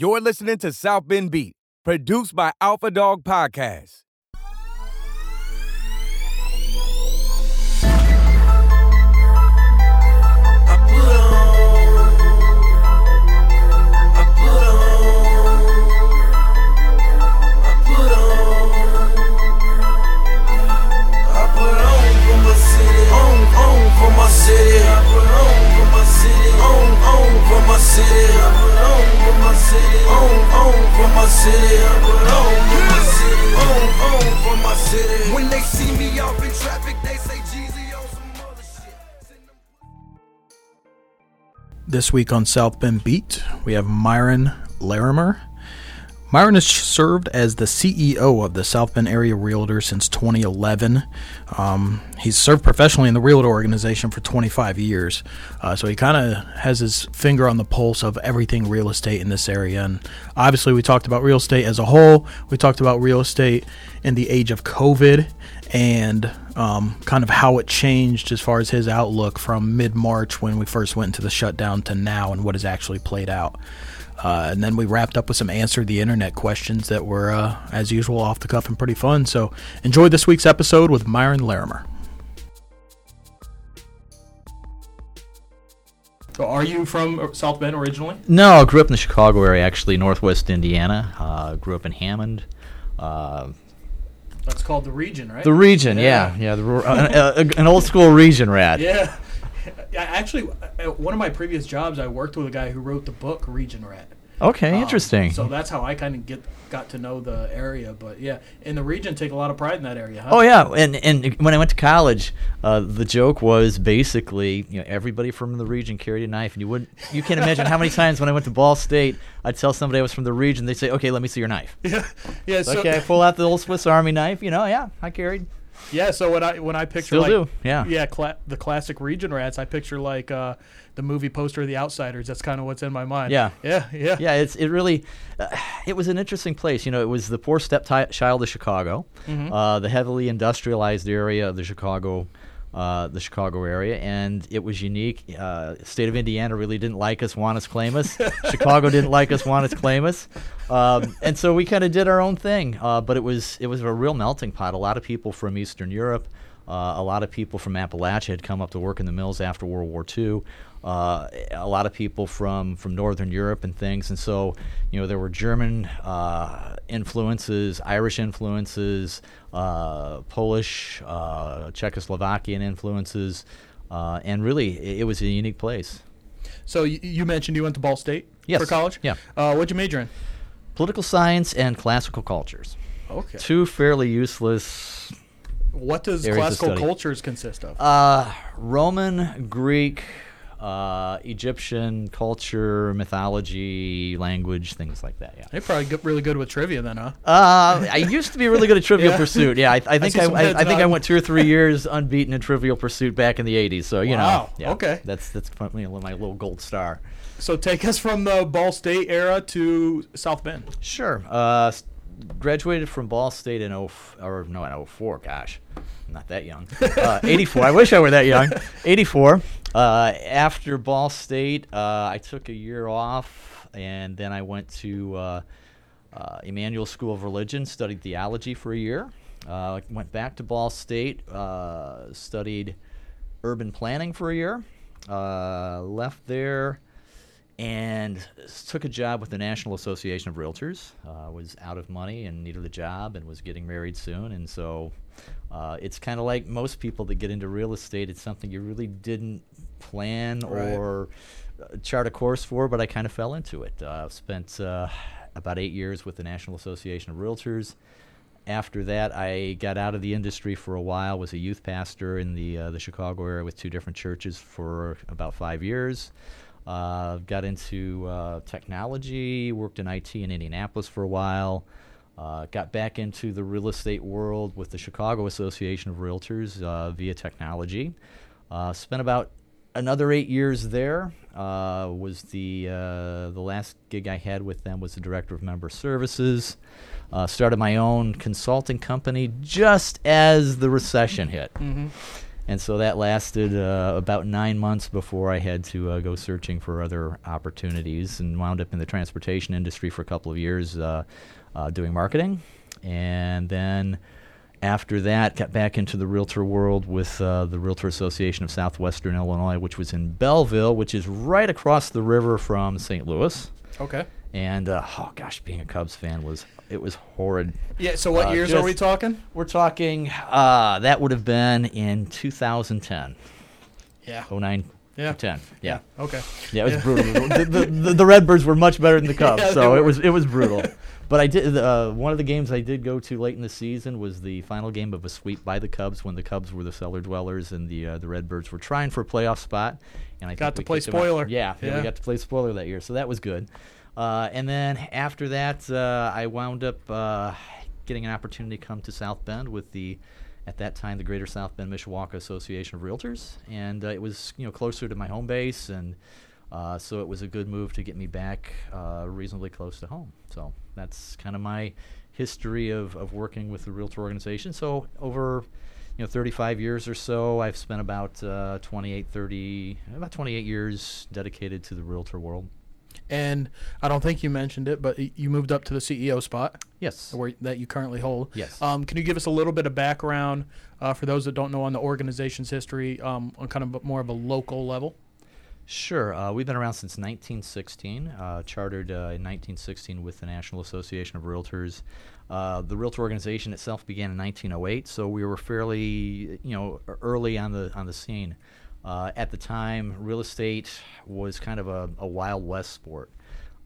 You're listening to South Bend Beat, produced by Alpha Dog Podcast. I my city, I my city, on, on my city, I my city, on, on my city. When they see me off in traffic, they say Jeezy on some other shit. This week on South Bend Beat, we have Myron Larimer. Myron has served as the CEO of the South Bend Area Realtor since 2011. Um, he's served professionally in the Realtor organization for 25 years, uh, so he kind of has his finger on the pulse of everything real estate in this area. And obviously, we talked about real estate as a whole. We talked about real estate in the age of COVID and um, kind of how it changed as far as his outlook from mid March when we first went into the shutdown to now and what has actually played out. Uh, and then we wrapped up with some answer the internet questions that were, uh, as usual, off the cuff and pretty fun. So enjoy this week's episode with Myron Larimer. So, are you from South Bend originally? No, I grew up in the Chicago area, actually, northwest Indiana. Uh, grew up in Hammond. Uh, That's called the region, right? the region, yeah, yeah, the, ru- uh, uh, an old school region rat. yeah. I actually, at one of my previous jobs, I worked with a guy who wrote the book Region Rat. Okay, Um, interesting. So that's how I kind of get got to know the area. But yeah, in the region, take a lot of pride in that area. Huh? Oh yeah, and and when I went to college, uh, the joke was basically, you know, everybody from the region carried a knife, and you wouldn't, you can't imagine how many times when I went to Ball State, I'd tell somebody I was from the region, they'd say, "Okay, let me see your knife." yeah, yeah. So, okay, I pull out the old Swiss Army knife. You know, yeah, I carried. Yeah. So when I when I picture Still like do, yeah. yeah cla- the classic region rats, I picture like uh, the movie poster of The Outsiders. That's kind of what's in my mind. Yeah. yeah, yeah. yeah, it's it really, uh, it was an interesting place. You know, it was the poor stepchild of Chicago, Mm-hmm. uh, the heavily industrialized area of the Chicago, uh, the Chicago area, and it was unique. Uh, state of Indiana really didn't like us, want us, claim us. Chicago didn't like us, want us, claim us, um, and so we kind of did our own thing. Uh, but it was it was a real melting pot. A lot of people from Eastern Europe. Uh, a lot of people from Appalachia had come up to work in the mills after World War II. Uh, a lot of people from, from Northern Europe and things. And so, you know, there were German uh, influences, Irish influences, uh, Polish, uh, Czechoslovakian influences. Uh, and really, it, it was a unique place. So you, you mentioned you went to Ball State Yes. for college. Yeah. Uh, what'd you major in? Political science and classical cultures. Okay. Two fairly useless What does classical cultures consist of? Uh, Roman, Greek, uh, Egyptian culture, mythology, language, things like that. Yeah. You're probably good, really good with trivia then, huh? Uh, I used to be really good at Trivial Yeah. Pursuit. Yeah, I, I think I, I, I think I went two or three years unbeaten in Trivial Pursuit back in the '80s. So you Wow, know, yeah, okay. that's that's my little gold star. So take us from the Ball State era to South Bend. Sure. Uh, graduated from Ball State in 0 or no in 04. Gosh, I'm not that young. Uh, 84. I wish I were that young. 84. Uh, after Ball State, uh, I took a year off, and then I went to uh, uh, Emmanuel School of Religion, studied theology for a year. Uh, went back to Ball State, uh, studied urban planning for a year. Left there and took a job with the National Association of Realtors. Was out of money and needed a job and was getting married soon. And so uh, it's kind of like most people that get into real estate, it's something you really didn't plan Right. or uh, chart a course for, but I kind of fell into it. Uh, spent uh, about eight years with the National Association of Realtors. After that, I got out of the industry for a while. Was a youth pastor in the uh, the Chicago area with two different churches for about five years. Uh, got into uh, technology. Worked in IT in Indianapolis for a while. Uh, got back into the real estate world with the Chicago Association of Realtors uh, via technology. Uh, spent about another eight years there. Uh, was the uh, the last gig I had with them was the director of member services. Uh, started my own consulting company just as the recession hit. and so that lasted uh, about nine months before I had to uh, go searching for other opportunities, and wound up in the transportation industry for a couple of years uh, uh, doing marketing, and then after that, got back into the realtor world with uh, the Realtor Association of Southwestern Illinois, which was in Belleville, which is right across the river from St. Louis. Okay. And uh, oh gosh, being a Cubs fan was it was horrid. Yeah. So what Uh, years are we talking? We're talking uh, that would have been in 2010, Yeah. 09, Yeah. 10. Yeah. Okay. Yeah, it was Yeah. brutal. the, the, the, Redbirds were much better than the Cubs, Yeah, so it was it was brutal. But I did uh, one of the games I did go to late in the season was the final game of a sweep by the Cubs when the Cubs were the cellar dwellers and the uh, the Redbirds were trying for a playoff spot. And I Got think to play kicked them out. spoiler. Yeah, yeah, Yeah. we got to play spoiler that year, so that was good. Uh, and then after that, uh, I wound up uh, getting an opportunity to come to South Bend with the at that time the Greater South Bend Mishawaka Association of Realtors, and uh, it was you know closer to my home base, and uh, so it was a good move to get me back uh, reasonably close to home. So that's kind of my history of, of working with the realtor organization. So over you know 35 years or so, I've spent about uh, 28, 30, about 28 years dedicated to the realtor world. And I don't think you mentioned it, but y- you moved up to the CEO spot Yes. where, that you currently hold. Yes. Um, can you give us a little bit of background uh, for those that don't know on the organization's history um, on kind of more of a local level? Sure. Uh, we've been around since 1916, uh, chartered uh, in 1916 with the National Association of Realtors. Uh, the realtor organization itself began in 1908, so we were fairly, you know, early on the on the scene. Uh, at the time, real estate was kind of a, a wild west sport.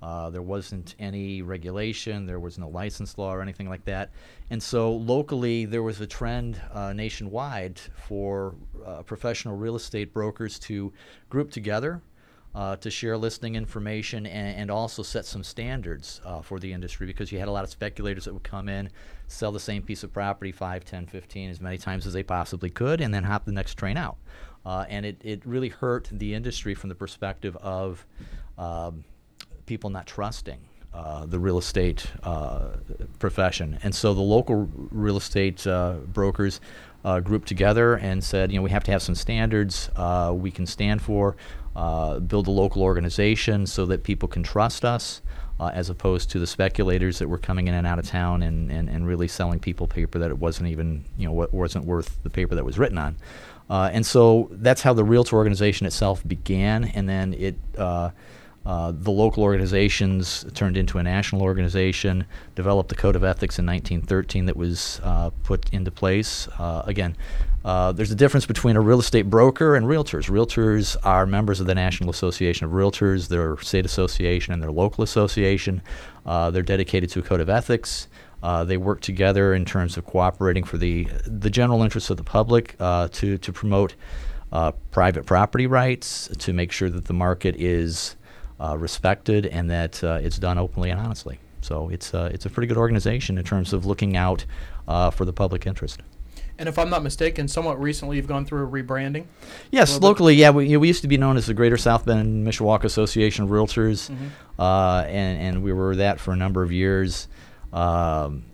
Uh, there wasn't any regulation, there was no license law or anything like that. And so locally, there was a trend uh, nationwide for uh, professional real estate brokers to group together uh, to share listing information and, and also set some standards uh, for the industry because you had a lot of speculators that would come in, sell the same piece of property 5, 10, 15, as many times as they possibly could, and then hop the next train out. Uh, and it, it really hurt the industry from the perspective of um, people not trusting uh, the real estate uh, profession. And so the local real estate uh, brokers uh, grouped together and said, you know, we have to have some standards uh, we can stand for, build a local organization so that people can trust us. Uh, as opposed to the speculators that were coming in and out of town and, and, and really selling people paper that it wasn't even you know what wasn't worth the paper that was written on, uh, and so that's how the realtor organization itself began, and then it uh, uh, the local organizations turned into a national organization, developed the code of ethics in 1913 that was uh, put into place. Uh, again, uh, there's a difference between a real estate broker and realtors. Realtors are members of the National Association of Realtors, their state association, and their local association. Uh, they're dedicated to a code of ethics. Uh, they work together in terms of cooperating for the the general interests of the public uh, to to promote uh, private property rights, to make sure that the market is uh, respected and that uh, it's done openly and honestly. So it's uh, it's a pretty good organization in terms of looking out uh, for the public interest. And if I'm not mistaken, somewhat recently you've gone through a rebranding. Yes, bit. locally, yeah, we, you know, we used to be known as the Greater South Bend Mishawaka Association of Realtors, uh, and and we were that for a number of years, um,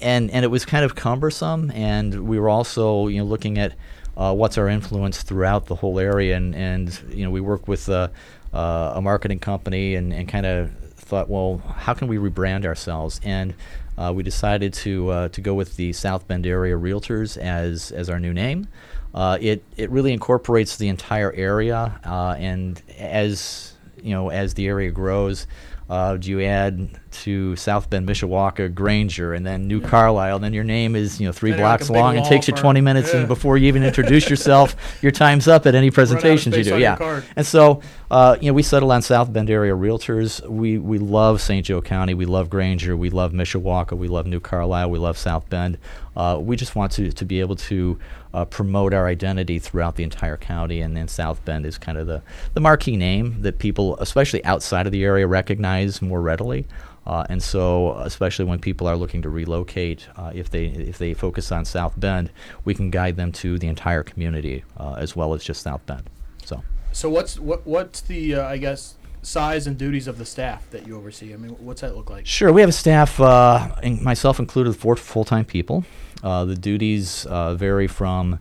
and and it was kind of cumbersome, and we were also you know looking at uh, what's our influence throughout the whole area, and and you know we work with uh, uh, a marketing company, and and kind of thought, well, how can we rebrand ourselves, and uh, we decided to uh, to go with the South Bend area Realtors as as our new name. Uh, it it really incorporates the entire area, and as you know, as the area grows, uh, do you add to South Bend, Mishawaka, Granger, and then New Carlisle. And then your name is you know three Then you're like blocks long and takes you 20 minutes, Yeah. and before you even introduce yourself, your time's up at any presentations you do. Yeah, and so, uh, you know, we settle on South Bend area realtors. We we love St. Joe County. We love Granger. We love Mishawaka. We love New Carlisle. We love South Bend. Uh, we just want to, to be able to uh, promote our identity throughout the entire county, and then South Bend is kind of the, the marquee name that people, especially outside of the area, recognize more readily. Uh, and so, especially when people are looking to relocate, uh, if they if they focus on South Bend, we can guide them to the entire community uh, as well as just South Bend. So. So what's what what's the uh, I guess size and duties of the staff that you oversee? I mean, what's that look like? Sure, we have a staff, uh, in- myself included, four full-time people. Uh, the duties uh, vary from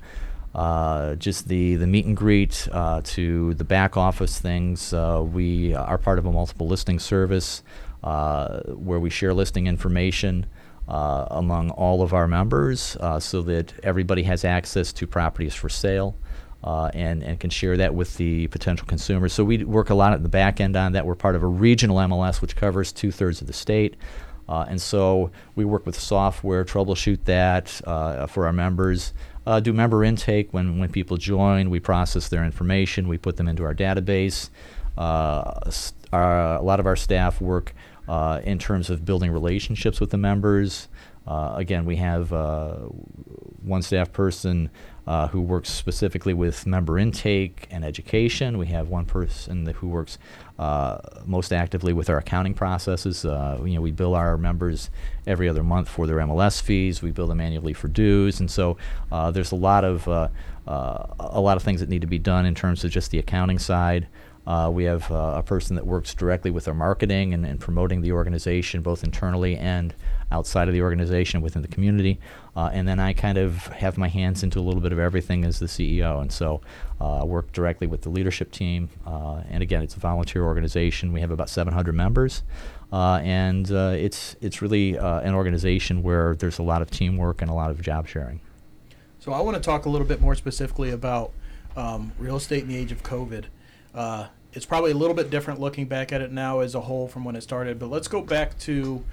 uh, just the, the meet and greet uh, to the back office things. Uh, we are part of a multiple listing service where we share listing information among all of our members so that everybody has access to properties for sale. Uh, and, and can share that with the potential consumers. So we work a lot at the back end on that. We're part of a regional MLS, which covers two thirds of the state. Uh, and so we work with software, troubleshoot that uh, for our members, uh, do member intake when, when people join. We process their information, we put them into our database. Uh, our, a lot of our staff work uh, in terms of building relationships with the members. Uh, again, we have one staff person uh, who works specifically with member intake and education. We have one person that, who works uh, most actively with our accounting processes. Uh, you know, we bill our members every other month for their MLS fees. We bill them annually for dues, and so uh, there's a lot of uh, uh, a lot of things that need to be done in terms of just the accounting side. Uh, we have uh, a person that works directly with our marketing and, and, promoting the organization, both internally and outside of the organization within the community. Uh, and then I kind of have my hands into a little bit of everything as the CEO. And so uh, I work directly with the leadership team. Uh, and again, it's a volunteer organization. We have about 700 members. Uh, and it's, it's really an organization where there's a lot of teamwork and a lot of job sharing. So I want to talk a little bit more specifically about um, real estate in the age of COVID. Uh, it's probably a little bit different looking back at it now as a whole from when it started. But let's go back to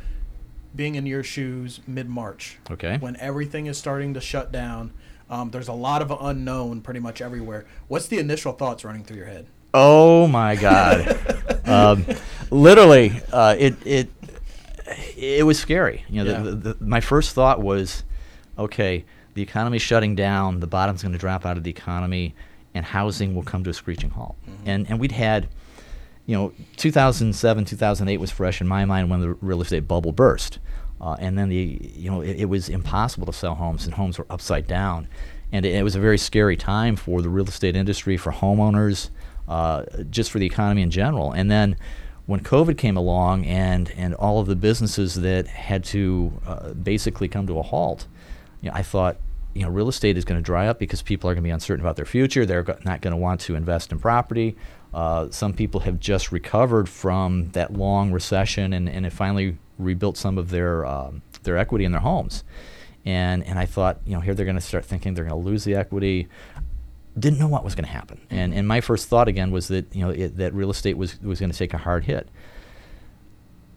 being in your shoes mid March. Okay. When everything is starting to shut down. Um, there's a lot of unknown pretty much everywhere. What's the initial thoughts running through your head? Oh my God! um, literally, uh, it it it was scary. You know, yeah. the, the, the, my first thought was, okay, the economy's shutting down. The bottom's going to drop out of the economy and housing will come to a screeching halt. Mm-hmm. And and we'd had, you know, 2007, 2008 was fresh in my mind when the real estate bubble burst, uh, and then the you know it, it, was impossible to sell homes and homes were upside down, and it, it, was a very scary time for the real estate industry, for homeowners, uh, just for the economy in general. And then when COVID came along and and all of the businesses that had to uh, basically come to a halt, you know, I thought you know, real estate is going to dry up because people are going to be uncertain about their future. They're go- not going to want to invest in property. Uh, some people have just recovered from that long recession and, and have finally rebuilt some of their um, their equity in their homes. And and I thought, you know, here they're going to start thinking they're going to lose the equity. Didn't know what was going to happen. And and my first thought again was that you know it, that real estate was was going to take a hard hit.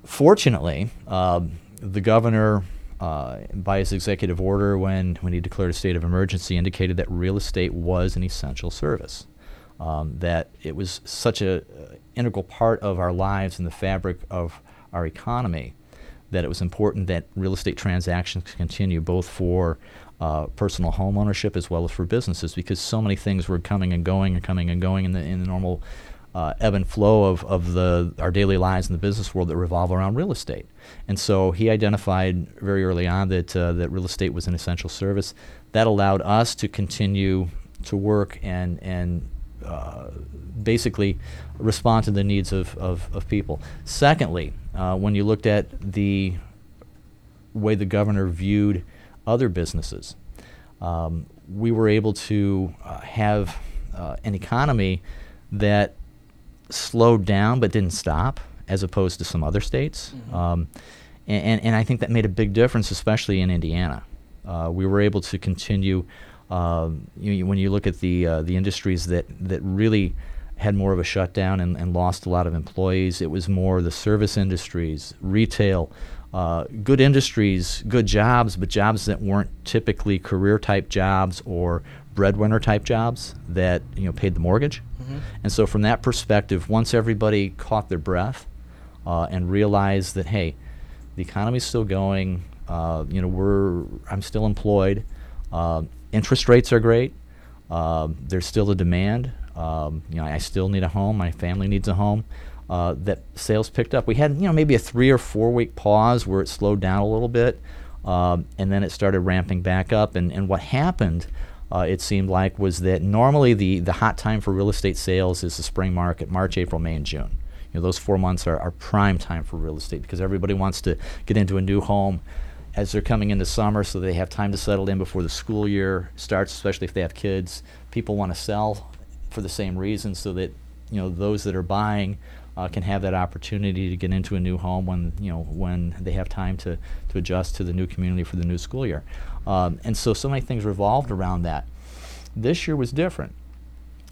Fortunately, um, the governor uh, by his executive order when, when he declared a state of emergency, indicated that real estate was an essential service. Um, that it was such an uh, integral part of our lives and the fabric of our economy that it was important that real estate transactions continue both for uh, personal home ownership as well as for businesses because so many things were coming and going and coming and going in the, in the normal uh, ebb and flow of, of the our daily lives in the business world that revolve around real estate. And so he identified very early on that uh, that real estate was an essential service. That allowed us to continue to work and and uh, basically respond to the needs of, of, of people. Secondly, uh, when you looked at the way the governor viewed other businesses, um, we were able to uh, have uh, an economy that slowed down but didn't stop, as opposed to some other states. Mm-hmm. Um, and, and, and, I think that made a big difference, especially in Indiana. Uh, we were able to continue. Um, you, when you look at the uh, the industries that that really had more of a shutdown and, and, lost a lot of employees, it was more the service industries, retail, uh, good industries, good jobs, but jobs that weren't typically career type jobs or breadwinner type jobs that you know paid the mortgage. Mm-hmm. And so, from that perspective, once everybody caught their breath uh, and realized that, hey, the economy's still going, uh, you know, we're I'm still employed, uh, interest rates are great, um, there's still a demand. Um, you know, I still need a home. My family needs a home. Uh, that sales picked up. We had, you know, maybe a three or four week pause where it slowed down a little bit, um, and then it started ramping back up. And, and what happened uh, it seemed like, was that normally the, the hot time for real estate sales is the spring market, March, April, May, and June. You know, those four months are, are prime time for real estate because everybody wants to get into a new home as they're coming into summer, so they have time to settle in before the school year starts, especially if they have kids. People want to sell for the same reason, so that you know those that are buying uh, can have that opportunity to get into a new home when you know when they have time to to adjust to the new community for the new school year. Um, and so so many things revolved around that. This year was different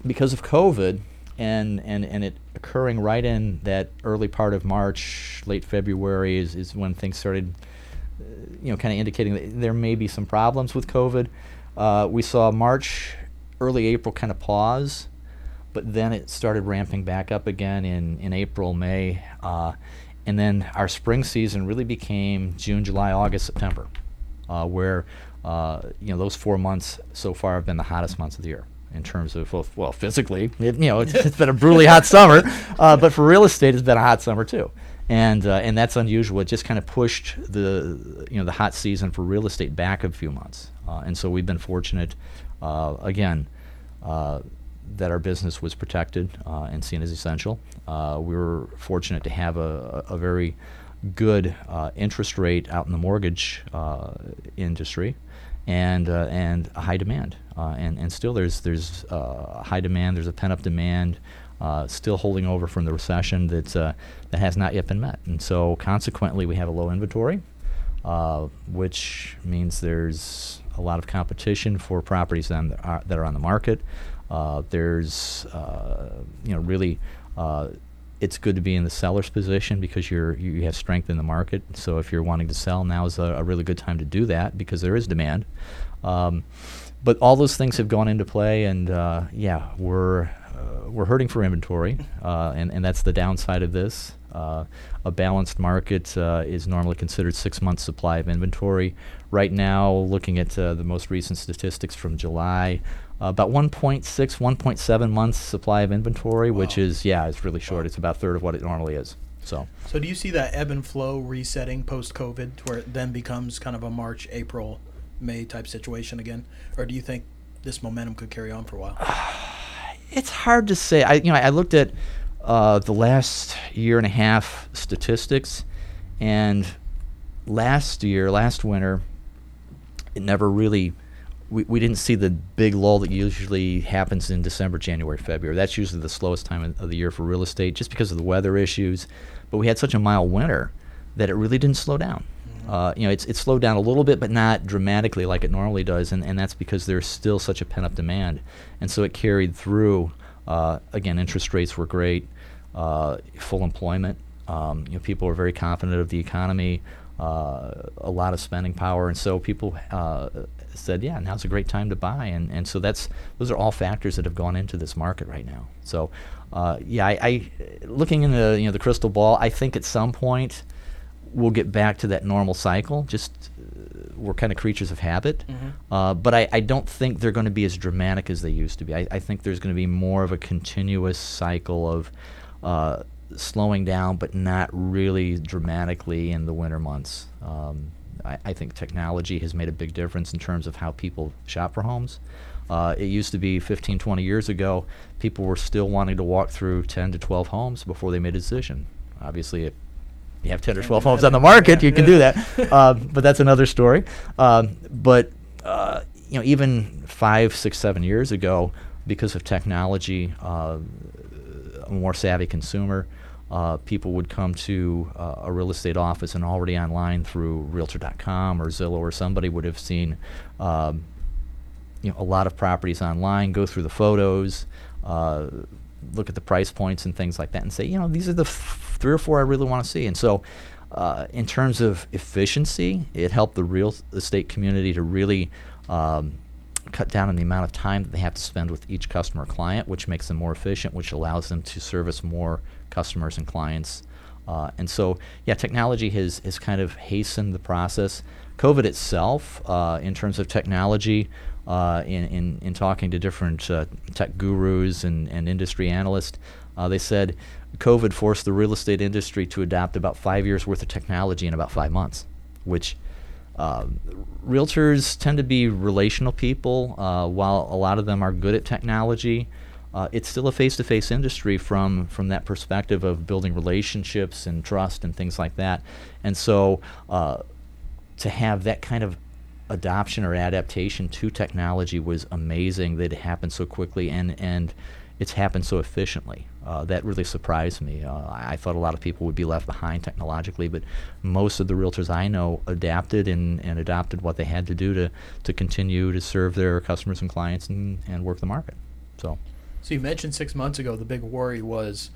because of COVID and, and, and it occurring right in that early part of March, late February is, is when things started, uh, you know, kind of indicating that there may be some problems with COVID. Uh, we saw March, early April kind of pause, but then it started ramping back up again in, in April, May. Uh, and then our spring season really became June, July, August, September, uh, where, uh, you know, those four months so far have been the hottest months of the year in terms of well, well physically, it, you know, it's, it's been a brutally hot summer, uh, but for real estate, it's been a hot summer too, and uh, and that's unusual. It just kind of pushed the you know the hot season for real estate back a few months, uh, and so we've been fortunate, uh, again. Uh, that our business was protected uh, and seen as essential. we were fortunate to have a, a very good interest rate out in the mortgage industry, and uh, and high demand. Uh, and and still there's there's uh, high demand. There's a pent up demand. Uh, still holding over from the recession that uh, that has not yet been met, and so consequently we have a low inventory, uh, which means there's a lot of competition for properties that are, that are on the market. There's you know really it's good to be in the seller's position because you're you have strength in the market. So if you're wanting to sell, now is a, a really good time to do that because there is demand. Um, but all those things have gone into play, and uh, yeah, we're uh, we're hurting for inventory, uh, and and that's the downside of this. Uh, a balanced market uh, is normally considered six months supply of inventory. Right now, looking at uh, the most recent statistics from July, uh, about 1.6, 1.7 months supply of inventory, wow. which is yeah, it's really short. Wow. It's about a third of what it normally is. So. So do you see that ebb and flow resetting post COVID, where it then becomes kind of a March, April, May type situation again, or do you think this momentum could carry on for a while? it's hard to say. I you know I looked at uh, the last year and a half statistics, and last year, last winter, it never really we, we didn't see the big lull that usually happens in December, January, February. That's usually the slowest time of the year for real estate just because of the weather issues. But we had such a mild winter that it really didn't slow down. Mm-hmm. Uh, you know, it's, it slowed down a little bit, but not dramatically like it normally does. And, and that's because there's still such a pent up demand. And so it carried through. Uh, again, interest rates were great, uh, full employment. Um, you know, people were very confident of the economy. Uh, a lot of spending power, and so people uh, said, yeah, now's a great time to buy. And, and so that's those are all factors that have gone into this market right now. So, uh, yeah, I, I, looking the you know the crystal ball, I think at some point we'll get back to that normal cycle. Just uh, we're kind of creatures of habit, mm-hmm. uh, but I, I don't think they're going to be as dramatic as they used to be. I, I think there's going to be more of a continuous cycle of uh, slowing down, but not really dramatically in the winter months. Um, I, I, think technology has made a big difference in terms of how people shop for homes. Uh, it used to be 15, 20 years ago, people were still wanting to walk through 10 to 12 homes before they made a decision. Obviously, if you have 10 or 12 homes on the market, you can do that. uh, but that's another story. Um, but uh, you know, even five, six, seven years ago, because of technology, uh, a more savvy consumer, uh, people would come to uh, a real estate office and already online through Realtor.com or Zillow or somebody would have seen um, you know a lot of properties online, go through the photos, uh, look at the price points and things like that, and say you know these are the f- three or four I really want to see. And so, uh, in terms of efficiency, it helped the real estate community to really um, cut down on the amount of time that they have to spend with each customer client, which makes them more efficient, which allows them to service more customers and clients. Uh, and so, yeah, technology has, has kind of hastened the process. COVID itself, uh, in terms of technology, uh, in, in, in talking to different uh, tech gurus and, and industry analysts, uh, they said COVID forced the real estate industry to adopt about five years worth of technology in about five months, which uh, realtors tend to be relational people. Uh, while a lot of them are good at technology, uh, it's still a face-to-face industry from from that perspective of building relationships and trust and things like that. And so, uh, to have that kind of adoption or adaptation to technology was amazing that it happened so quickly and, and it's happened so efficiently. Uh, that really surprised me. Uh, I, thought a lot of people would be left behind technologically, but most of the realtors I know adapted and, and adopted what they had to do to, to continue to serve their customers and clients and, and work the market. So, So you mentioned six months ago the big worry was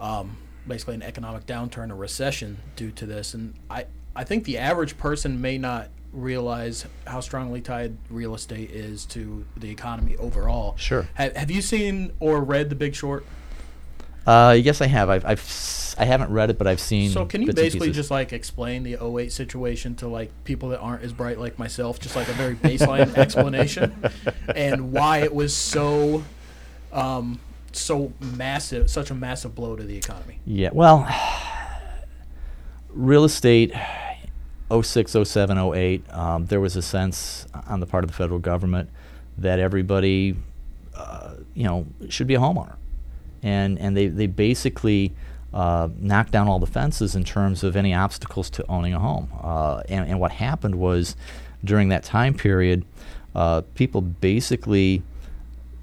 um, basically an economic downturn, a recession due to this, and I I think the average person may not realize how strongly tied real estate is to the economy overall. Sure. Have, have you seen or read The Big Short? uh, yes, I have. I've, I've I haven't read it, but I've seen. So can you basically just like explain the 08 situation to like people that aren't as bright like myself, just like a very baseline explanation, and why it was so, um, so massive, such a massive blow to the economy. Yeah, well, real estate, 06, 07, 08, um, there was a sense on the part of the federal government that everybody, uh, you know, should be a homeowner. And, and they, they basically uh, knocked down all the fences in terms of any obstacles to owning a home. Uh, and, and what happened was during that time period, uh, people basically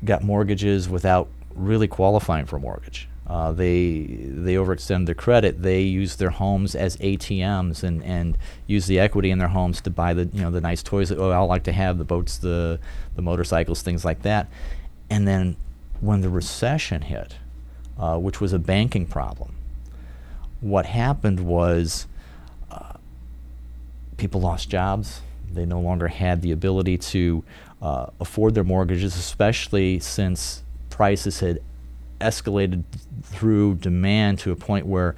got mortgages without really qualifying for a mortgage. Uh, they they overextend their credit. They use their homes as ATMs and, and use the equity in their homes to buy the you know the nice toys that oh I like to have the boats the the motorcycles things like that. And then when the recession hit, uh, which was a banking problem, what happened was uh, people lost jobs. They no longer had the ability to uh, afford their mortgages, especially since prices had escalated through demand to a point where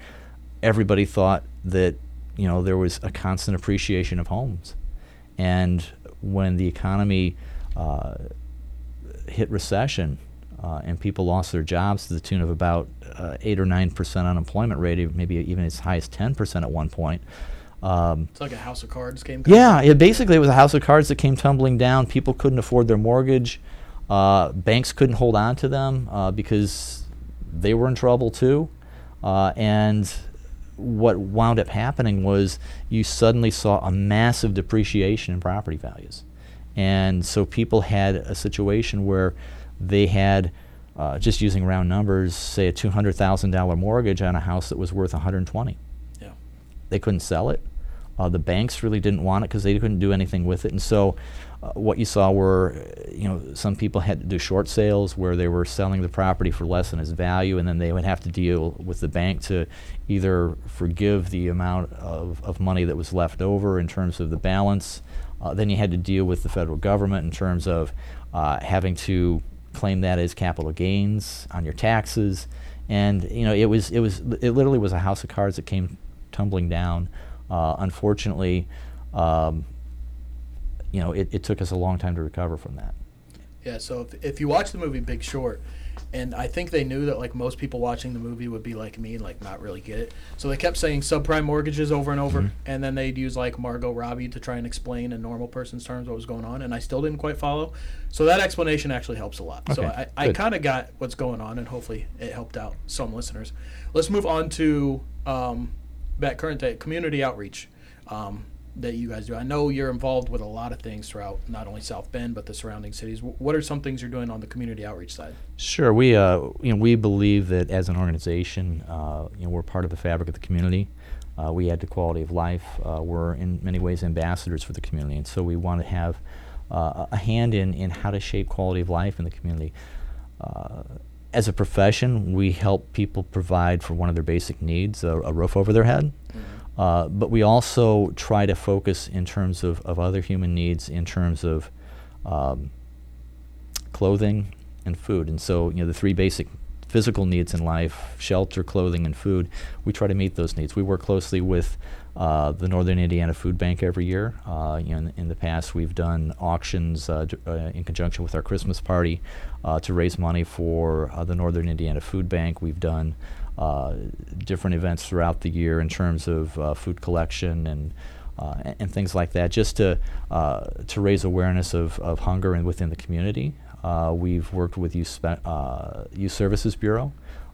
everybody thought that you know there was a constant appreciation of homes, and when the economy uh, hit recession uh, and people lost their jobs to the tune of about uh, eight or nine percent unemployment rate, maybe even as high as ten percent at one point. Um, It's like a house of cards game. yeah, it basically it was a house of cards that came tumbling down. People couldn't afford their mortgage. Uh, banks couldn't hold on to them uh, because they were in trouble too. Uh, and what wound up happening was you suddenly saw a massive depreciation in property values. And so people had a situation where they had, uh, just using round numbers, say a $200,000 mortgage on a house that was worth 120 Yeah. they couldn't sell it. Uh, the banks really didn't want it because they couldn't do anything with it, and so uh, what you saw were, you know, some people had to do short sales where they were selling the property for less than its value, and then they would have to deal with the bank to either forgive the amount of, of money that was left over in terms of the balance. Uh, then you had to deal with the federal government in terms of uh, having to claim that as capital gains on your taxes, and you know, it was it was it literally was a house of cards that came tumbling down. Uh, unfortunately, um, you know, it, it took us a long time to recover from that. Yeah, so if, if you watch the movie Big Short, and I think they knew that like most people watching the movie would be like me and like not really get it, so they kept saying subprime mortgages over and over, Mm-hmm. and then they'd use like Margot Robbie to try and explain in normal person's terms what was going on, and I still didn't quite follow. So that explanation actually helps a lot. So I, I kind of got what's going on, and hopefully it helped out some listeners. Let's move on to um, that current day community outreach. Um, that you guys do. I know you're involved with a lot of things throughout not only South Bend but the surrounding cities. Wh- What are some things you're doing on the community outreach side? Sure, we uh, you know we believe that as an organization, uh, you know we're part of the fabric of the community. Uh, we add to quality of life. Uh, we're in many ways ambassadors for the community, and so we want to have uh, a hand in in how to shape quality of life in the community. As a profession, we help people provide for one of their basic needs, a, a roof over their head. Uh, but we also try to focus in terms of, of other human needs, in terms of um, clothing and food. And so, you know, the three basic physical needs in life shelter, clothing, and food we try to meet those needs. We work closely with uh, the Northern Indiana Food Bank every year. Uh, in, in the past, we've done auctions uh, uh, in conjunction with our Christmas party uh, to raise money for uh, the Northern Indiana Food Bank. We've done different events throughout the year in terms of food collection and and, and things like that, just to to raise awareness of, of hunger and within the community. We've worked with Youth, Spe- Youth Services Bureau.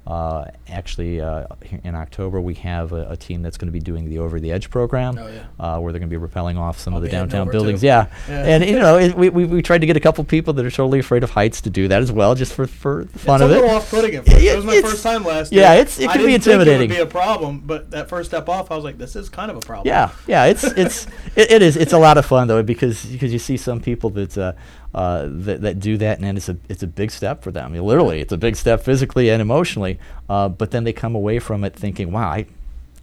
Uh, actually, uh, in October, we have a, a team that's going to be doing the Over the Edge program, Oh, yeah. uh, where they're going to be rappelling off some I'll of the downtown buildings. Yeah. Yeah. and you know, it, we, we, we tried to get a couple people that are totally afraid of heights to do that as well, just for, for the fun it's of a it. little off-putting at first. Yeah, it was my first time last yeah, year. Yeah, it's- it can be intimidating. It would be a problem, but that first step off, I was like, "This is kind of a problem." Yeah, yeah, it's it's it, it is it's a lot of fun though because because you see some people that uh, that, that do that and it's a it's a big step for them. I mean, literally, it's a big step physically and emotionally. Uh, but then they come away from it thinking, "Wow, I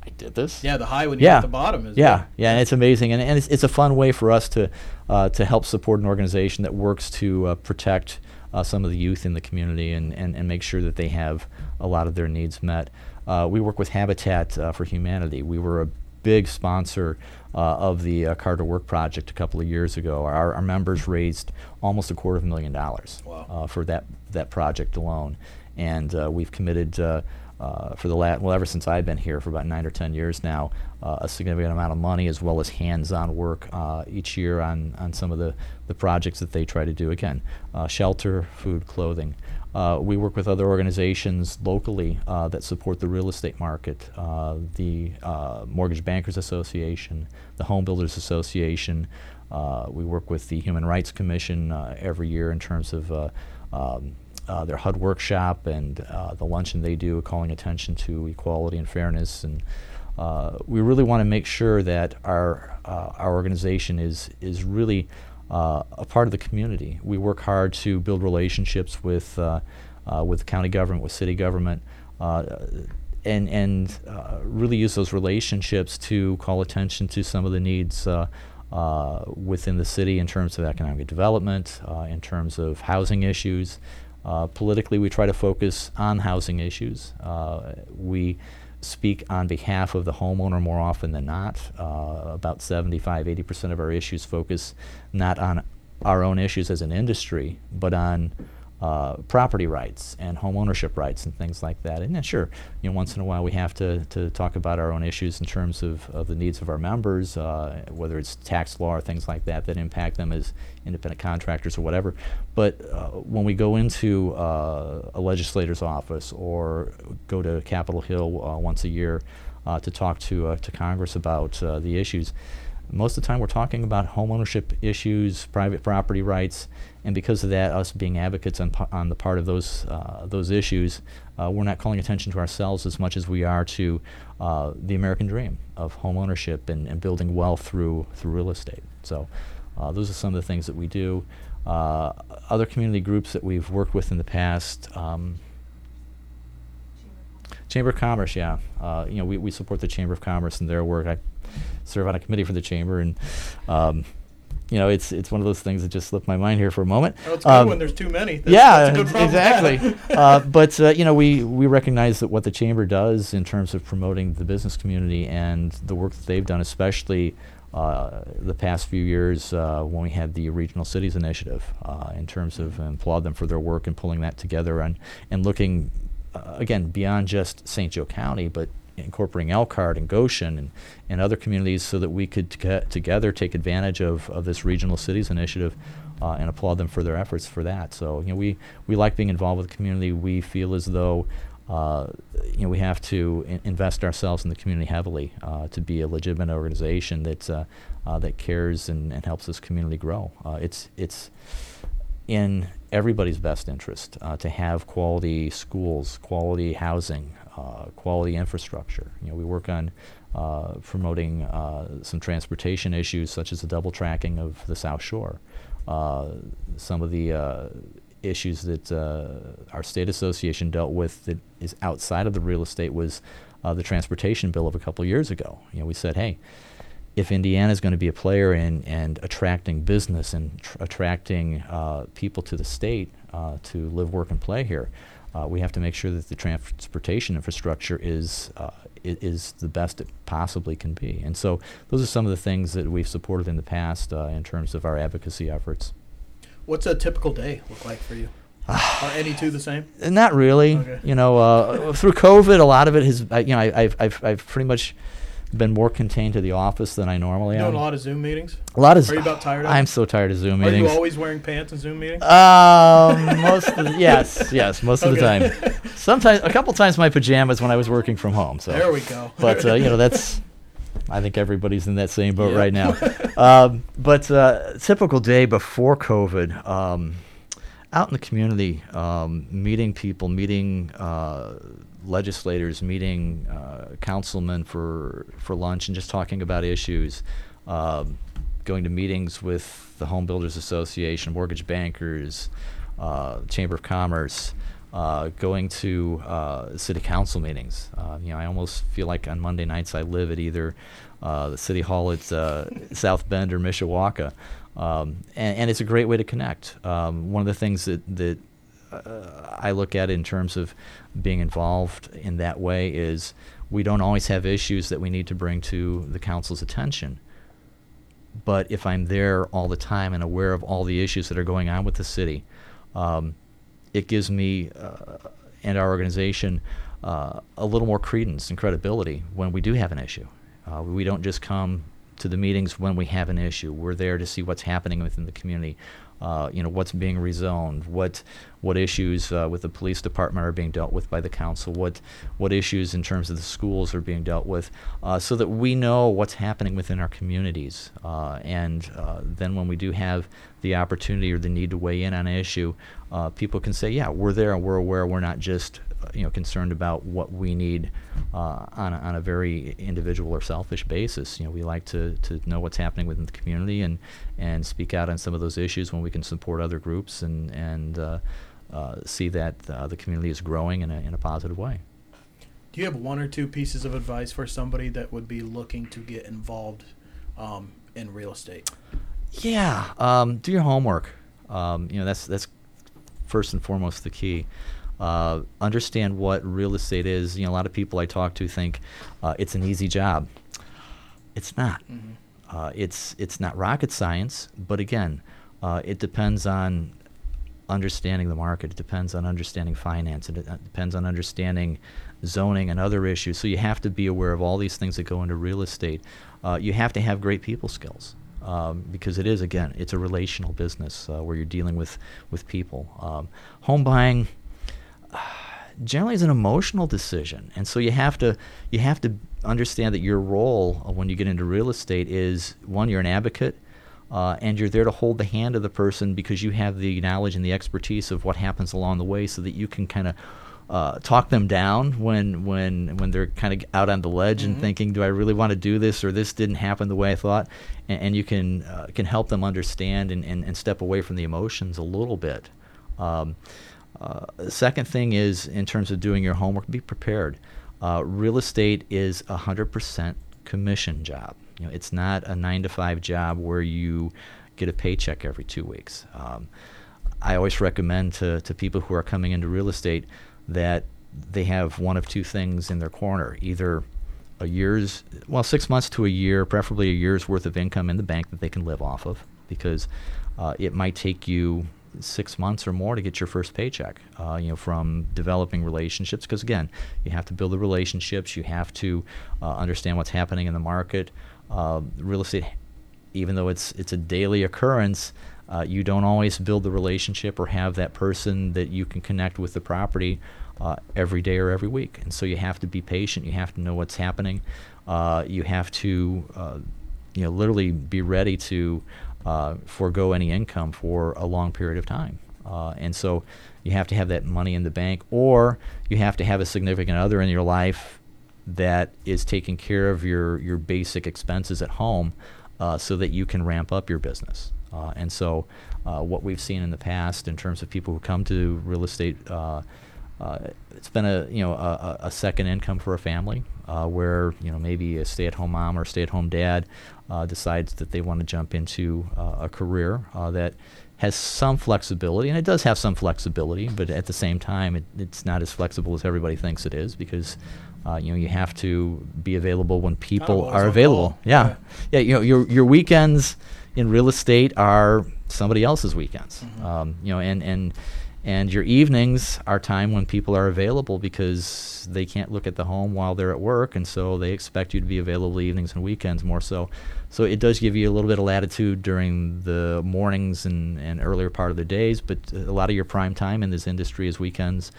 I did this." Yeah, the high when you yeah, hit the bottom is yeah, yeah, and it's amazing, and, and it's, it's a fun way for us to uh, to help support an organization that works to uh, protect uh, some of the youth in the community and, and, and make sure that they have a lot of their needs met. Uh, we work with Habitat uh, for Humanity. We were a big sponsor uh, of the uh, Carter Work project a couple of years ago. Our, our members raised almost a quarter of a million dollars Wow. uh, for that that project alone, and uh, we've committed. Uh, uh, for the last, well, ever since I've been here for about nine or ten years now, uh, a significant amount of money as well as hands-on work uh, each year on, on some of the, the projects that they try to do. Again, uh, shelter, food, clothing. Uh, we work with other organizations locally uh, that support the real estate market, uh, the uh, Mortgage Bankers Association, the Home Builders Association. Uh, we work with the Human Rights Commission every year in terms of um, their HUD workshop and the luncheon they do, calling attention to equality and fairness. And we really want to make sure that our our organization is is really uh, a part of the community. We work hard to build relationships with uh, uh, with county government, with city government. Uh, and and uh, really use those relationships to call attention to some of the needs uh, within the city in terms of economic development, in terms of housing issues. Politically, we try to focus on housing issues. We speak on behalf of the homeowner more often than not. Uh, about 75, 80% of our issues focus not on our own issues as an industry, but on uh, property rights and home ownership rights and things like that. And yeah, sure, you know, once in a while we have to, to talk about our own issues in terms of, of the needs of our members, uh, whether it's tax law or things like that that impact them as independent contractors or whatever. But uh, when we go into uh, a legislator's office or go to Capitol Hill uh, once a year uh, to talk to, to Congress about the issues, most of the time we're talking about home ownership issues, private property rights, and because of that, us being advocates on, on the part of those uh, those issues, uh, we're not calling attention to ourselves as much as we are to uh, the American dream of home ownership and, and building wealth through through real estate. So, uh, those are some of the things that we do. Uh, other community groups that we've worked with in the past. Um, Chamber of Commerce, yeah. Uh, you know, we, we support the Chamber of Commerce and their work. I serve on a committee for the chamber, and um, you know, it's it's one of those things that just slipped my mind here for a moment. Oh, it's good Um, when there's too many. That's, yeah, that's a good exactly. uh, but uh, you know, we we recognize that what the chamber does in terms of promoting the business community and the work that they've done, especially uh, the past few years uh, when we had the regional cities initiative, uh, in terms of and applaud them for their work and pulling that together and and looking uh, again beyond just St. Joe County, but incorporating Elkhart and Goshen and, and other communities so that we could get together take advantage of, of this regional cities initiative uh, and applaud them for their efforts for that. So you know we, we like being involved with the community. We feel as though uh, you know we have to in- invest ourselves in the community heavily uh, to be a legitimate organization that uh, uh, that cares and, and helps this community grow. Uh, it's it's in everybody's best interest uh, to have quality schools, quality housing, uh, quality infrastructure. You know, we work on uh, promoting uh, some transportation issues such as the double tracking of the South Shore. Uh, some of the uh, issues that our state association dealt with that is outside of the real estate was the transportation bill of a couple years ago. You know, we said, hey, if Indiana is going to be a player in and attracting business and tr- attracting uh, people to the state uh, to live, work, and play here, uh, we have to make sure that the transportation infrastructure is uh, is the best it possibly can be. And so, those are some of the things that we've supported in the past uh, in terms of our advocacy efforts. What's a typical day look like for you? Are any two the same? Not really. Okay. You know, uh, through COVID, a lot of it has. You know, I, I've, I've, I've pretty much been more contained to the office than I normally Doing am. a lot of Zoom meetings. A lot of. Are you about tired of I'm so tired of Zoom Are meetings. Are you always wearing pants in Zoom meetings? Um, most of the, yes, yes, most of the time. Sometimes, a couple times, my pajamas when I was working from home. So there we go. but uh, you know that's I think everybody's in that same boat Yeah. right now. um, but uh, typical day before COVID, um, out in the community, um, meeting people, meeting uh, legislators, meeting uh, councilmen for for lunch, and just talking about issues. Um, going to meetings with the Home Builders Association, mortgage bankers, uh, Chamber of Commerce uh, going to uh, city council meetings. Uh, you know, I almost feel like on Monday nights I live at either uh, the city hall at uh, South Bend or Mishawaka, um, and, and it's a great way to connect. Um, one of the things that that uh, I look at in terms of being involved in that way is we don't always have issues that we need to bring to the council's attention. But if I'm there all the time and aware of all the issues that are going on with the city, um, it gives me uh, and our organization uh, a little more credence and credibility when we do have an issue. Uh, we don't just come to the meetings when we have an issue. We're there to see what's happening within the community. Uh, you know what's being rezoned, what what issues uh, with the police department are being dealt with by the council, what what issues in terms of the schools are being dealt with, uh, so that we know what's happening within our communities. Uh, and uh, then when we do have the opportunity or the need to weigh in on an issue, people can say, "Yeah, we're there and we're aware. We're not just you know concerned about what we need uh, on a, on a very individual or selfish basis. You know, we like to to know what's happening within the community and and speak out on some of those issues when we can support other groups and and uh, uh, see that uh, the community is growing in a in a positive way. Do you have one or two pieces of advice for somebody that would be looking to get involved um, in real estate? Yeah, um, do your homework. Um, you know, that's that's first and foremost the key. Uh, understand what real estate is. You know, a lot of people I talk to think uh, it's an easy job. It's not. Uh, it's it's not rocket science, but again, uh, it depends on understanding the market. It depends on understanding finance. It, depends on understanding zoning and other issues. So you have to be aware of all these things that go into real estate. Uh, you have to have great people skills um, because it is again it's a relational business uh, where you're dealing with with people. Um, home buying generally is an emotional decision, and so you have to you have to understand that your role uh, when you get into real estate is one you're an advocate. Uh, and you're there to hold the hand of the person because you have the knowledge and the expertise of what happens along the way, so that you can kind of uh, talk them down when when when they're kind of out on the ledge and thinking, "Do I really want to do this?" or "This didn't happen the way I thought," and, and you can uh, can help them understand and, and, and step away from the emotions a little bit. Um, uh, the second thing is in terms of doing your homework, be prepared. Uh, real estate is a hundred percent commission job. You know, it's not a nine to five job where you get a paycheck every two weeks. Um, I always recommend to, to people who are coming into real estate that they have one of two things in their corner either a year's, well, six months to a year, preferably a year's worth of income in the bank that they can live off of because uh, it might take you six months or more to get your first paycheck. Uh, you know, from developing relationships, because again, you have to build the relationships. You have to uh, understand what's happening in the market. Uh, real estate, even though it's it's a daily occurrence, uh, you don't always build the relationship or have that person that you can connect with the property uh, every day or every week. And so you have to be patient. You have to know what's happening. Uh, you have to, you know, literally be ready to uh, forego any income for a long period of time. Uh, and so you have to have that money in the bank, or you have to have a significant other in your life that is taking care of your, your basic expenses at home uh, so that you can ramp up your business. Uh, and so, uh, what we've seen in the past in terms of people who come to real estate, uh, uh, it's been a you know a, a second income for a family where you know maybe a stay-at-home mom or stay-at-home dad uh, decides that they want to jump into uh, a career uh, that has some flexibility, and it does have some flexibility, but at the same time, it, it's not as flexible as everybody thinks it is because uh, you know you have to be available when people are available. Yeah. Yeah. yeah, You know your your weekends in real estate are somebody else's weekends. Um, you know, and and and your evenings are time when people are available because they can't look at the home while they're at work, and so they expect you to be available evenings and weekends more so. So it does give you a little bit of latitude during the mornings and, and earlier part of the days, but a lot of your prime time in this industry is weekends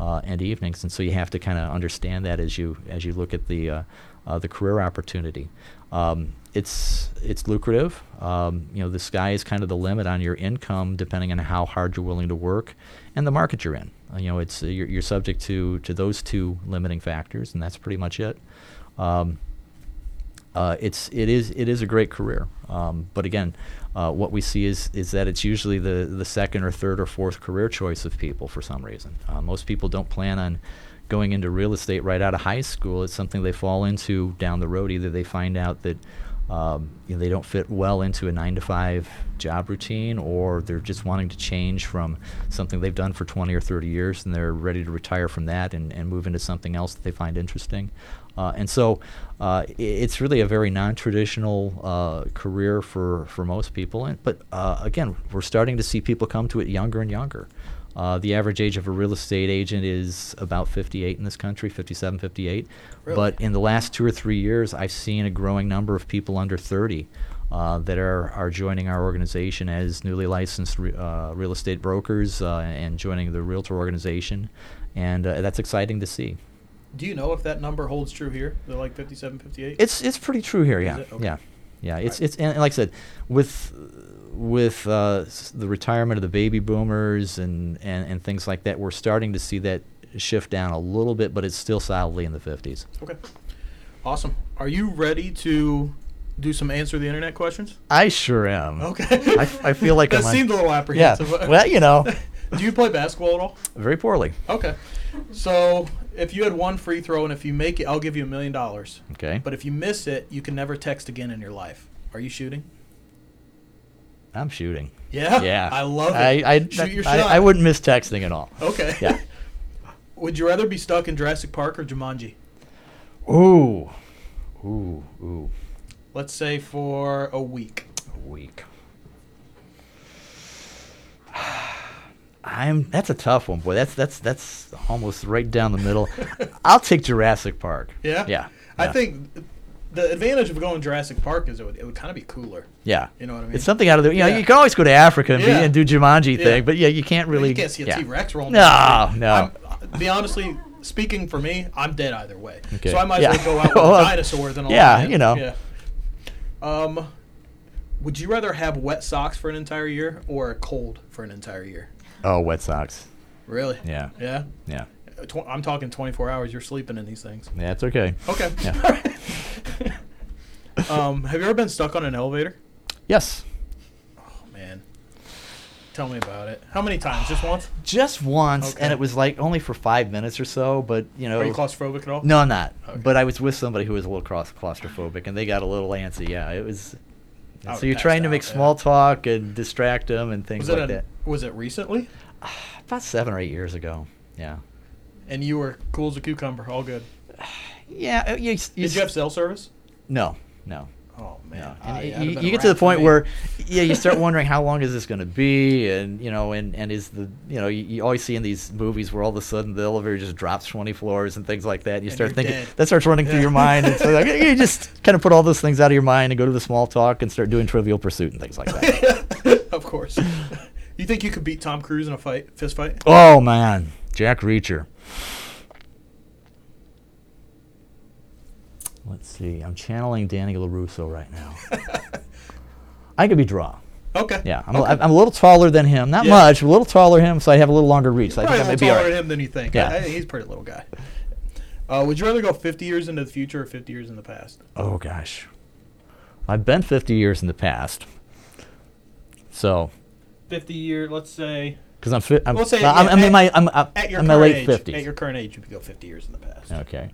uh, and evenings, and so you have to kind of understand that as you as you look at the uh, uh, the career opportunity. Um, it's it's lucrative. Um, you know, the sky is kind of the limit on your income, depending on how hard you're willing to work, and the market you're in. Uh, you know, it's uh, you're, you're subject to to those two limiting factors, and that's pretty much it. Um, uh, it's it is it is a great career, um, but again, uh, what we see is is that it's usually the the second or third or fourth career choice of people for some reason. Most people don't plan on going into real estate right out of high school. It's something they fall into down the road. Either they find out that um, you know, they don't fit well into a nine to five job routine, or they're just wanting to change from something they've done for 20 or 30 years and they're ready to retire from that and, and move into something else that they find interesting. Uh, and so uh, it's really a very non-traditional uh, career for, for most people. And, but uh, again, we're starting to see people come to it younger and younger. Uh, the average age of a real estate agent is about 58 in this country, 57, 58. Really? But in the last two or three years, I've seen a growing number of people under 30 uh, that are, are joining our organization as newly licensed re- uh, real estate brokers uh, and joining the realtor organization. And uh, that's exciting to see. Do you know if that number holds true here? They're like 57, 58? It's it's pretty true here, yeah. Okay. yeah, yeah. It's Alright. it's and like I said, with with uh, the retirement of the baby boomers and, and and things like that, we're starting to see that shift down a little bit, but it's still solidly in the fifties. Okay. Awesome. Are you ready to do some answer the internet questions? I sure am. Okay. I, I feel like that I'm on- seemed a little apprehensive. yeah. apprehensive. Well, you know, do you play basketball at all? very poorly. Okay. So if you had one free throw and if you make it, I'll give you a million dollars. Okay, But if you miss it, you can never text again in your life. Are you shooting? I'm shooting. Yeah. Yeah, I love it. I I, Shoot your I, shot. I wouldn't miss texting at all. Okay. Yeah. Would you rather be stuck in Jurassic Park or Jumanji? Ooh, ooh, ooh. Let's say for a week. a week. I'm that's a tough one, boy. That's that's that's almost right down the middle. I'll take Jurassic Park. Yeah. Yeah. I yeah, think the advantage of going to Jurassic Park is it would, it would kind of be cooler. Yeah. You know what I mean? It's something out of the. You know, Yeah. you can always go to Africa and, be, and do Jumanji Yeah. thing, but yeah, you can't really. you can't see a yeah. Rex rolling. No, no. I'm, be honestly, speaking for me, I'm dead either way. Okay. So I might Yeah. as well go out with Well, a dinosaur than a yeah, lion. you know. Yeah. Um, would you rather have wet socks for an entire year or a cold for an entire year? Oh, wet socks. Really? Yeah. Yeah. Yeah. Tw- I'm talking 24 hours. You're sleeping in these things. Yeah, it's okay. Okay. Yeah. um, have you ever been stuck on an elevator? yes. Oh man. Tell me about it. How many times? Just once? Just once, Okay. and it was like only for five minutes or so, but you know. Are you claustrophobic at all? No, I'm not. Okay. But I was with somebody who was a little claus- claustrophobic, and they got a little antsy. Yeah, it was. So you're trying to out, make yeah. small talk and distract them and things like a, that. was it recently? About seven or eight years ago. Yeah. And you were cool as a cucumber, all good. Yeah. uh, You, you, Did you have cell service? No. No. Oh man, And yeah, that'd you, you get to the point me. where, yeah, you start wondering how long is this going to be, and you know, and and is the you know you, you always see in these movies where all of a sudden the elevator just drops 20 floors and things like that. And you And start thinking dead. that starts running through Yeah. your mind, and so like, you just kind of put all those things out of your mind and go to the small talk and start doing Trivial Pursuit and things like that. of course. you think you could beat Tom Cruise in a fight, fist fight? oh man, Jack Reacher. Let's see. I'm channeling Danny LaRusso right now. I could be draw. Okay. Yeah, I'm, okay. a, I'm a little taller than him. Not Yeah. much, a little taller than him, so I have a little longer reach. So I think a I may be taller right. him than you think. Yeah. I, I he's a pretty little guy. Uh, would you rather go 50 years into the future or 50 years in the past? Oh gosh, I've been 50 years in the past, so 50 year, let's say because I'm, fi- I'm, Let's say I'm, at- I'm in my I'm, I'm at your current my late age. 50s. At your current age, you could go 50 years in the past. okay.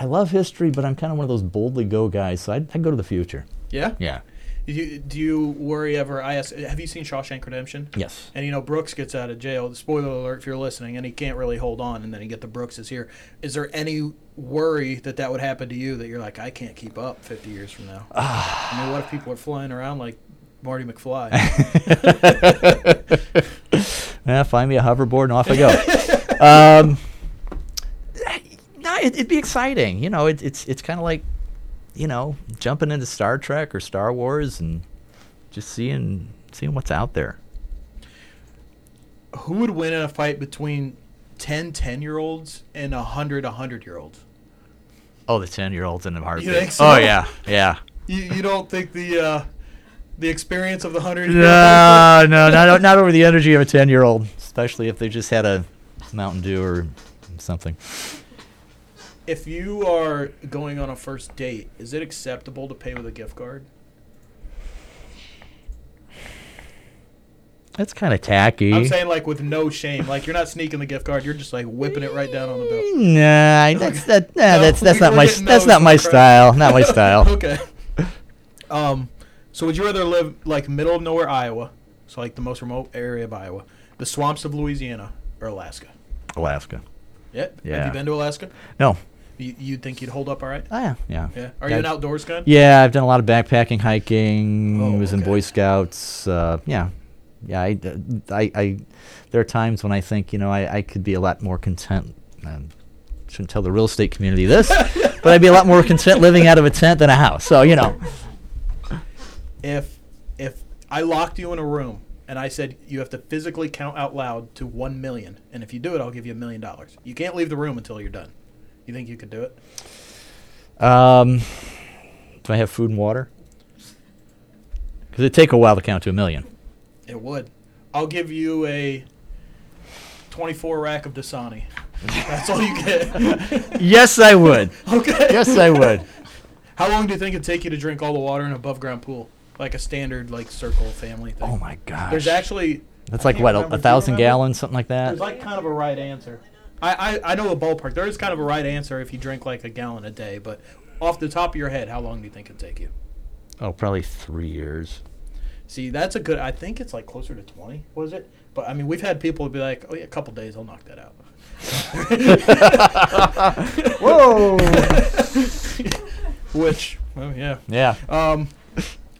I love history, but I'm kind of one of those boldly go guys, so I'd, I'd go to the future. Yeah. Yeah. Do you, do you worry ever? I ask, have you seen Shawshank Redemption? Yes. And you know Brooks gets out of jail. Spoiler alert if you're listening, and he can't really hold on, and then you get the Brooks is here. Is there any worry that that would happen to you that you're like, I can't keep up 50 years from now? I mean, what if people are flying around like Marty McFly. yeah, find me a hoverboard and off I go. um, it, it'd be exciting. You know, it, it's it's kind of like, you know, jumping into Star Trek or Star Wars and just seeing seeing what's out there. Who would win in a fight between 10 10 year olds and 100 100 year olds? Oh, the ten year olds in the heartbeat. so? Oh yeah, yeah. You, you don't think the uh, the experience of the 100 year No, no, not not over the energy of a ten year old, especially if they just had a Mountain Dew or something. If you are going on a first date, is it acceptable to pay with a gift card? That's kind of tacky. I'm saying like with no shame. Like you're not sneaking the gift card. You're just like whipping it right down on the bill. Nah, that's that. Nah, No, that's that's not my that's not my style. Not my style. okay. Um, so would you rather live like middle of nowhere Iowa, so like the most remote area of Iowa, the swamps of Louisiana, or Alaska? Alaska. Yep. Have you been to Alaska? No. You you think you'd hold up all right? Oh yeah, yeah. Yeah. Are you an I've- outdoors guy? Yeah, I've done a lot of backpacking, hiking. Oh, was in okay. Boy Scouts. Uh, yeah, yeah. I, I, I, there are times when I think, you know, I, I could be a lot more content. Um, shouldn't tell the real estate community this, but I'd be a lot more content living out of a tent than a house. So you know, If if I locked you in a room and I said you have to physically count out loud to one million, and if you do it, I'll give you a million dollars. You can't leave the room until you're done. You think you could do it? um, do I have food and water? Because it'd take a while to count to a million. It would. I'll give you a 24 rack of Dasani. That's all you get. yes, I would. okay. Yes, I would. How long do you think it'd take you to drink all the water in an above ground pool? Like a standard like circle family thing. Oh my gosh. There's actually That's I like what a, a thousand gallons, something like that. There's like kind of a right answer. I, I, I know the ballpark. There is kind of a right answer if you drink like a gallon a day, but off the top of your head, how long do you think it'd take you? Oh, probably three years. See, that's a good. I think it's like closer to twenty. Was it? But I mean, we've had people be like, "Oh yeah, a couple days, I'll knock that out." Whoa. Which, well, yeah. yeah. Um,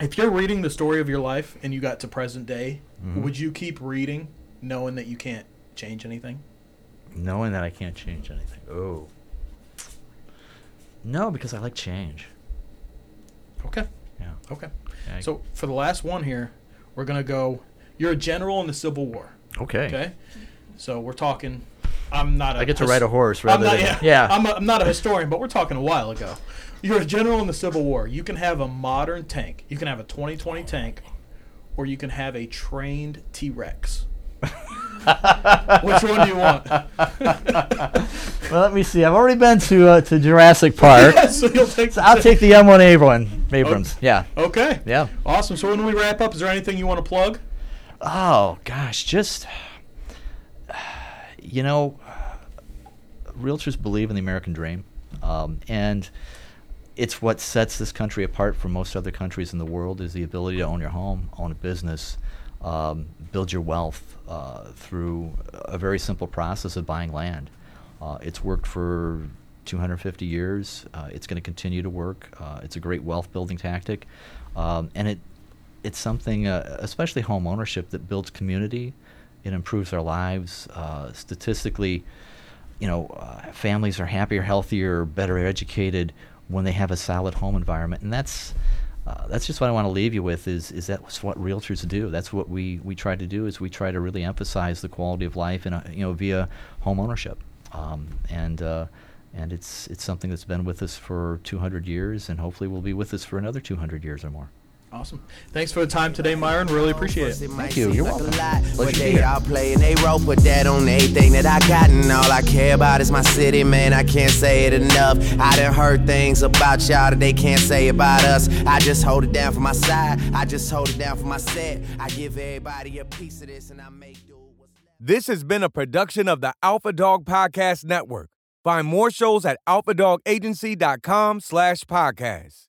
if you're reading the story of your life and you got to present day, Mm-hmm. would you keep reading, knowing that you can't change anything? Knowing that I can't change anything. Oh. No, because I like change. Okay. Yeah. Okay. Yeah, So for the last one here, we're gonna go. You're a general in the Civil War. okay. Okay. So we're talking. I'm not. A I get to his- ride a horse I'm rather not, than yeah. yeah. I'm, a, I'm not a historian, but we're talking a while ago. You're a general in the Civil War. You can have a modern tank. You can have a 2020 tank, or you can have a trained T-Rex. Which one do you want? well, let me see. I've already been to uh, to Jurassic Park. so you'll take. so I'll take the M1 Abrams. Abrams. Yeah. Okay. Yeah. Awesome. So when we wrap up, is there anything you want to plug? Oh gosh, just you know, realtors believe in the American dream, um, and it's what sets this country apart from most other countries in the world is the ability to own your home, own a business, um, build your wealth uh, through a very simple process of buying land. Uh, it's worked for 250 years. Uh, it's going to continue to work. Uh, it's a great wealth building tactic, um, and it it's something, uh, especially home ownership, that builds community. It improves our lives. Uh, statistically, you know, families are happier, healthier, better educated when they have a solid home environment, and that's uh, that's just what I want to leave you with. Is is that's what realtors do? That's what we we try to do. Is we try to really emphasize the quality of life, and you know, via home ownership, um, and. Uh, and it's it's something that's been with us for 200 years, and hopefully will be with us for another 200 years or more. Awesome. Thanks for the time today, Myron. Really appreciate it. Thank you. You're welcome. But Pleasure to be they here. all play and they roll, put that on everything that I got, and all I care about is my city, man. I can't say it enough. I done heard things about y'all that they can't say about us. I just hold it down for my side. I just hold it down for my set. I give everybody a piece of this, and I make do what's left. This has been a production of the Alpha Dog Podcast Network. Find more shows at alphadogagency.com slash podcast.